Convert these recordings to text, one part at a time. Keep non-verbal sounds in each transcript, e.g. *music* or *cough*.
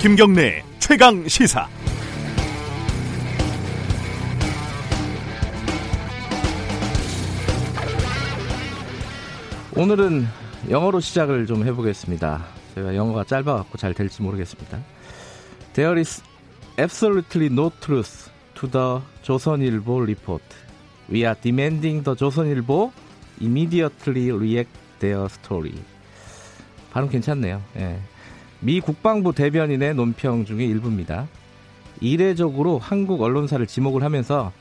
김경래 최강 시사. 오늘은 영어로 시작을 좀 해보겠습니다. 제가 영어가 짧아갖고 잘 될지 모르겠습니다. There is absolutely no truth to the 조선일보 report. We are demanding the 조선일보 immediately react their story. 발음 괜찮네요. 예. 미 국방부 대변인의 논평 중에 일부입니다. 이례적으로 한국 언론사를 지목을 하면서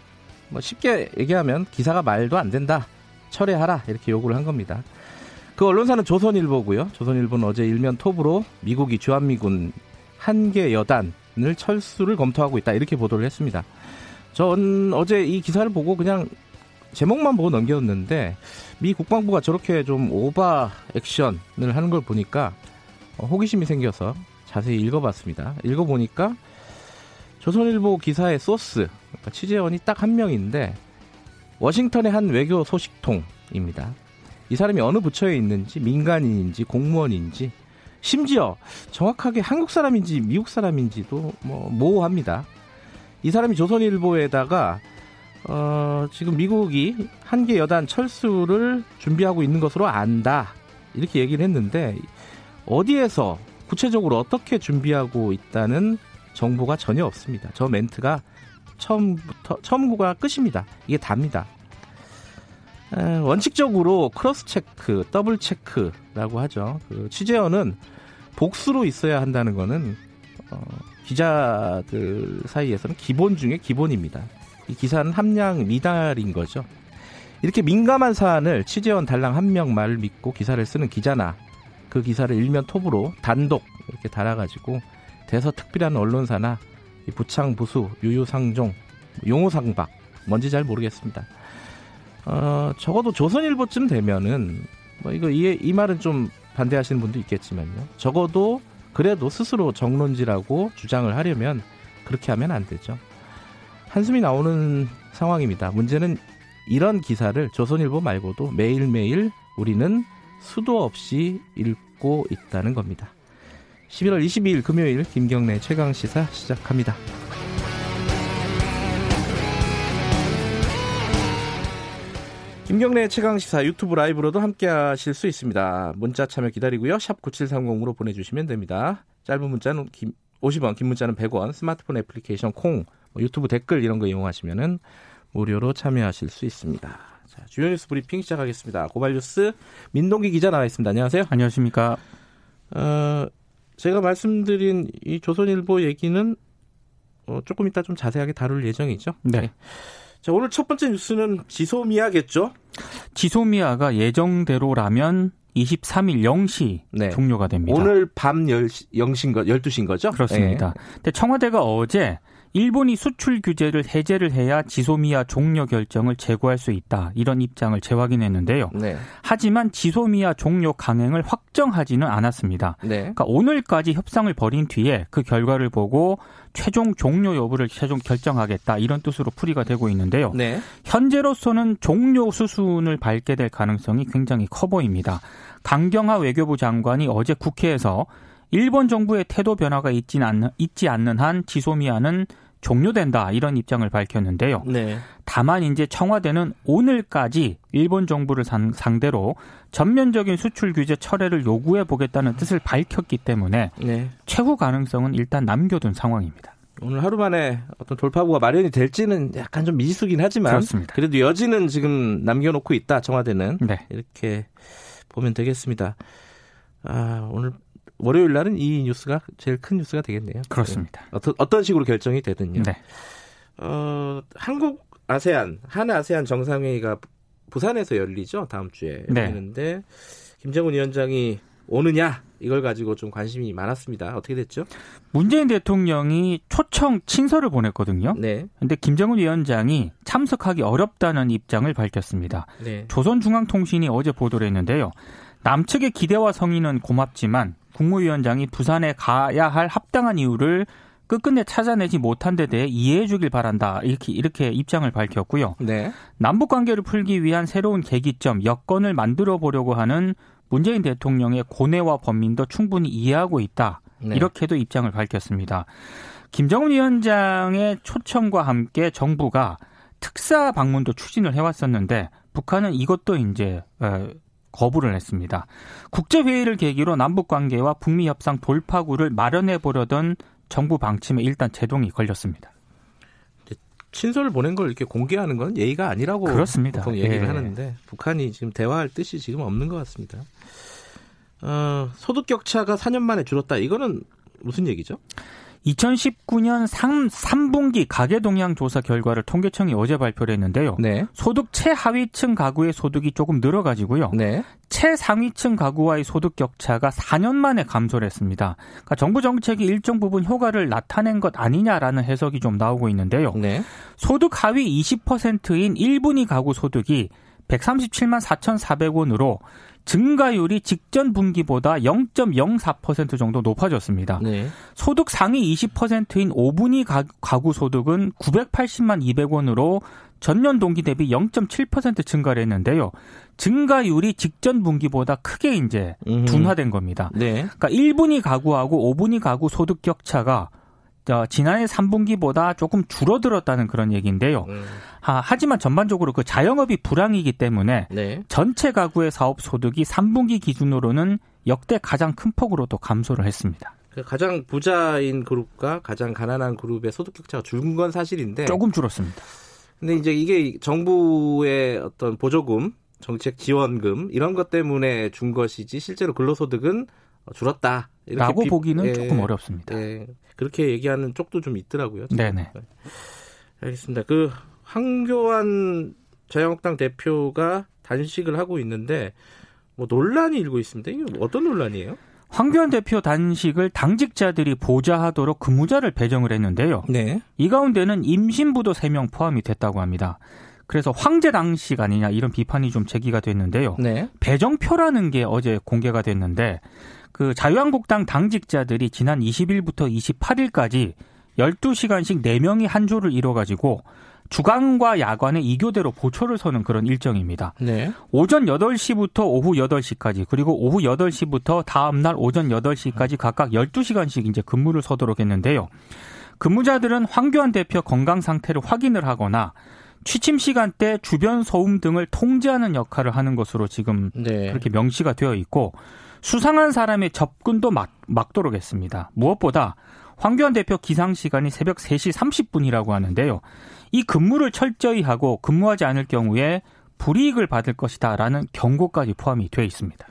뭐 쉽게 얘기하면 기사가 말도 안 된다. 철회하라. 이렇게 요구를 한 겁니다. 그 언론사는 조선일보고요. 조선일보는 어제 일면 톱으로 미국이 주한미군 한 개 여단을 철수를 검토하고 있다. 이렇게 보도를 했습니다. 전 어제 이 기사를 보고 그냥 제목만 보고 넘겼는데 미 국방부가 저렇게 좀 오바 액션을 하는 걸 보니까 어, 호기심이 생겨서 자세히 읽어봤습니다. 읽어보니까 조선일보 기사의 소스 그러니까 취재원이 딱 한 명인데 워싱턴의 한 외교 소식통입니다. 이 사람이 어느 부처에 있는지 민간인인지 공무원인지 심지어 정확하게 한국 사람인지 미국 사람인지도 뭐 모호합니다. 이 사람이 조선일보에다가 어, 지금 미국이 한 개 여단 철수를 준비하고 있는 것으로 안다. 이렇게 얘기를 했는데 어디에서 구체적으로 어떻게 준비하고 있다는 정보가 전혀 없습니다. 저 멘트가 처음부터 처음구가 끝입니다. 이게 답니다. 에, 원칙적으로 cross check, double check라고 하죠. 그 취재원은 복수로 있어야 한다는 거는 어, 기자들 사이에서는 기본 중에 기본입니다. 이 기사는 함량 미달인 거죠. 이렇게 민감한 사안을 취재원 달랑 한 명 말을 믿고 기사를 쓰는 기자나 그 기사를 일면 톱으로 단독 이렇게 달아가지고 대서특필한 언론사나 부창 부수, 유유상종, 용호상박 뭔지 잘 모르겠습니다. 어, 적어도 조선일보쯤 되면은 뭐 이거 이, 이 말은 좀 반대하시는 분도 있겠지만요. 적어도 그래도 스스로 정론지라고 주장을 하려면 그렇게 하면 안 되죠. 한숨이 나오는 상황입니다. 문제는 이런 기사를 조선일보 말고도 매일매일 우리는 수도 없이 읽고 있다는 겁니다. 11월 22일 금요일 김경래 최강 시사 시작합니다. 김경래 최강 시사 유튜브 라이브로도 함께 하실 수 있습니다. 문자 참여 기다리고요. 샵 9730으로 보내주시면 됩니다. 짧은 문자는 50원, 긴 문자는 100원, 스마트폰 애플리케이션 콩, 뭐 유튜브 댓글 이런 거 이용하시면은 무료로 참여하실 수 있습니다. 자, 주요 뉴스 브리핑 시작하겠습니다. 고발 뉴스 민동기 기자 나와 있습니다. 안녕하세요. 안녕하십니까. 어, 제가 말씀드린 이 조선일보 얘기는 어, 조금 이따 좀 자세하게 다룰 예정이죠. 네. 네. 자, 오늘 첫 번째 뉴스는 지소미아겠죠? 지소미아가 예정대로라면 23일 0시 네. 종료가 됩니다. 오늘 밤 10시, 0시인 거, 12시인 거죠? 그렇습니다. 네. 근데 청와대가 어제 일본이 수출 규제를 해제를 해야 지소미아 종료 결정을 재고할 수 있다. 이런 입장을 재확인했는데요. 네. 하지만 지소미아 종료 강행을 확정하지는 않았습니다. 네. 그러니까 오늘까지 협상을 벌인 뒤에 그 결과를 보고 최종 종료 여부를 최종 결정하겠다. 이런 뜻으로 풀이가 되고 있는데요. 네. 현재로서는 종료 수순을 밟게 될 가능성이 굉장히 커 보입니다. 강경화 외교부 장관이 어제 국회에서 일본 정부의 태도 변화가 있지 않는, 있지 않는 한 지소미아는 종료된다 이런 입장을 밝혔는데요. 네. 다만 이제 청와대는 오늘까지 일본 정부를 상, 상대로 전면적인 수출 규제 철회를 요구해 보겠다는 뜻을 밝혔기 때문에 네. 최후 가능성은 일단 남겨둔 상황입니다. 오늘 하루 만에 어떤 돌파구가 마련이 될지는 약간 좀 미지수긴 하지만 그렇습니다. 그래도 여지는 지금 남겨놓고 있다 청와대는 네. 이렇게 보면 되겠습니다. 아, 오늘 월요일 날은 이 뉴스가 제일 큰 뉴스가 되겠네요. 그렇습니다. 네. 어떤 어떤 식으로 결정이 되든요. 네. 어, 한국 아세안 한 아세안 정상회의가 부산에서 열리죠 다음 주에 네. 열리는데 김정은 위원장이 오느냐 이걸 가지고 좀 관심이 많았습니다. 어떻게 됐죠? 문재인 대통령이 초청 친서를 보냈거든요. 네. 근데 김정은 위원장이 참석하기 어렵다는 입장을 밝혔습니다. 네. 조선중앙통신이 어제 보도를 했는데요. 남측의 기대와 성의는 고맙지만 국무위원장이 부산에 가야 할 합당한 이유를 끝끝내 찾아내지 못한 데 대해 이해해 주길 바란다. 이렇게 이렇게 입장을 밝혔고요. 네. 남북 관계를 풀기 위한 새로운 계기점, 여건을 만들어 보려고 하는 문재인 대통령의 고뇌와 범민도 충분히 이해하고 있다. 네. 이렇게도 입장을 밝혔습니다. 김정은 위원장의 초청과 함께 정부가 특사 방문도 추진을 해왔었는데 북한은 이것도 이제 어, 거부를 했습니다. 국제회의를 계기로 남북 관계와 북미 협상 돌파구를 마련해 보려던 정부 방침에 일단 제동이 걸렸습니다. 친서를 보낸 걸 이렇게 공개하는 건 예의가 아니라고 그렇습니다. 보통 얘기를 예. 하는데 북한이 지금 대화할 뜻이 지금 없는 것 같습니다. 어, 소득 격차가 4년 만에 줄었다. 이거는 무슨 얘기죠? 2019년 3, 3분기 가계 동향 조사 결과를 통계청이 어제 발표를 했는데요. 네. 소득 최하위층 가구의 소득이 조금 늘어가지고요. 네. 최상위층 가구와의 소득 격차가 4년 만에 감소를 했습니다. 그러니까 정부 정책이 일정 부분 효과를 나타낸 것 아니냐라는 해석이 좀 나오고 있는데요. 네. 소득 하위 20%인 1분위 가구 소득이 137만 4,400원으로 증가율이 직전 분기보다 0.04% 정도 높아졌습니다. 네. 소득 상위 20%인 5분위 가구 소득은 980만 200원으로 전년 동기 대비 0.7% 증가를 했는데요. 증가율이 직전 분기보다 크게 이제 둔화된 겁니다. 네. 그러니까 1분위 가구하고 5분위 가구 소득 격차가 지난해 3분기보다 조금 줄어들었다는 그런 얘기인데요. 음. 아, 하지만 전반적으로 그 자영업이 불황이기 때문에 네. 전체 가구의 사업 소득이 3분기 기준으로는 역대 가장 큰 폭으로 또 감소를 했습니다. 그 가장 부자인 그룹과 가장 가난한 그룹의 소득 격차가 줄은 건 사실인데 조금 줄었습니다. 근데 이제 이게 정부의 어떤 보조금, 정책 지원금 이런 것 때문에 준 것이지 실제로 근로소득은 줄었다. 라고 비, 보기는 예, 조금 어렵습니다. 예, 그렇게 얘기하는 쪽도 좀 있더라고요. 네네. 네. 알겠습니다. 그 황교안 자유한국당 대표가 단식을 하고 있는데 뭐 논란이 일고 있습니다. 이게 어떤 논란이에요? 황교안 대표 단식을 당직자들이 보좌하도록 근무자를 배정을 했는데요. 네. 이 가운데는 임신부도 3명 포함이 됐다고 합니다. 그래서 황제 당식 아니냐 이런 비판이 좀 제기가 됐는데요. 네. 배정표라는 게 어제 공개가 됐는데 그 자유한국당 당직자들이 지난 20일부터 28일까지 12시간씩 4명이 한 조를 이뤄가지고 주간과 야간에 2교대로 보초를 서는 그런 일정입니다. 네. 오전 8시부터 오후 8시까지 그리고 오후 8시부터 다음 날 오전 8시까지 각각 12시간씩 이제 근무를 서도록 했는데요. 근무자들은 황교안 대표 건강 상태를 확인을 하거나 취침 시간대 주변 소음 등을 통제하는 역할을 하는 것으로 지금 네. 그렇게 명시가 되어 있고 수상한 사람의 접근도 막, 막도록 했습니다. 무엇보다 황교안 대표 기상 시간이 새벽 3시 30분이라고 하는데요. 이 근무를 철저히 하고 근무하지 않을 경우에 불이익을 받을 것이다라는 경고까지 포함이 되어 있습니다.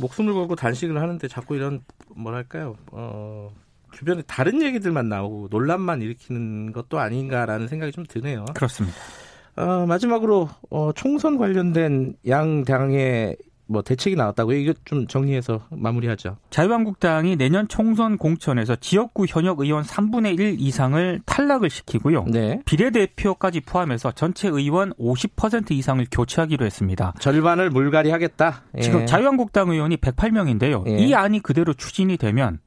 목숨을 걸고 단식을 하는데 자꾸 이런 뭐랄까요? 어, 주변에 다른 얘기들만 나오고 논란만 일으키는 것도 아닌가라는 생각이 좀 드네요. 그렇습니다. 어, 마지막으로 어, 총선 관련된 양 당의 뭐 대책이 나왔다고요? 이거 좀 정리해서 마무리하죠. 자유한국당이 내년 총선 공천에서 지역구 현역 의원 3분의 1 이상을 탈락을 시키고요. 네. 비례대표까지 포함해서 전체 의원 50% 이상을 교체하기로 했습니다. 절반을 물갈이하겠다. 예. 지금 자유한국당 의원이 108명인데요. 예. 이 안이 그대로 추진이 되면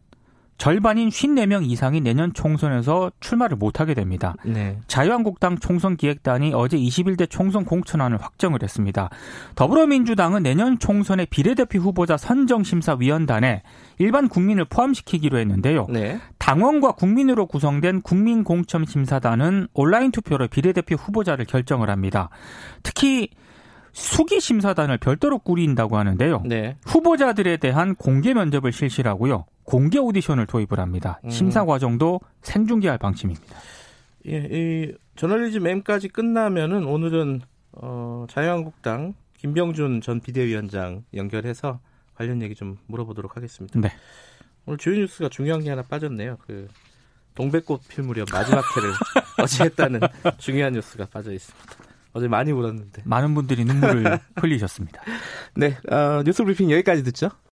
절반인 54명 이상이 내년 총선에서 출마를 못하게 됩니다. 네. 자유한국당 총선 기획단이 어제 21대 총선 공천안을 확정을 했습니다. 더불어민주당은 내년 총선의 비례대표 후보자 선정심사위원단에 일반 국민을 포함시키기로 했는데요. 네. 당원과 국민으로 구성된 국민공천심사단은 온라인 투표로 비례대표 후보자를 결정을 합니다. 특히 수기 심사단을 별도로 꾸린다고 하는데요. 네. 후보자들에 대한 공개 면접을 실시하고요. 공개 오디션을 도입을 합니다. 음. 심사 과정도 생중계할 방침입니다. 예, 이 저널리즘 M까지 끝나면은 오늘은 어, 자유한국당 김병준 전 비대위원장 연결해서 관련 얘기 좀 물어보도록 하겠습니다. 네. 오늘 주요 뉴스가 중요한 게 하나 빠졌네요. 그 동백꽃 필 무렵 마지막 회를 *laughs* 어제 했다는 중요한 뉴스가 빠져 있습니다. 어제 많이 울었는데. 많은 분들이 눈물을 *laughs* 흘리셨습니다. 네, 어, 뉴스 브리핑 여기까지 듣죠.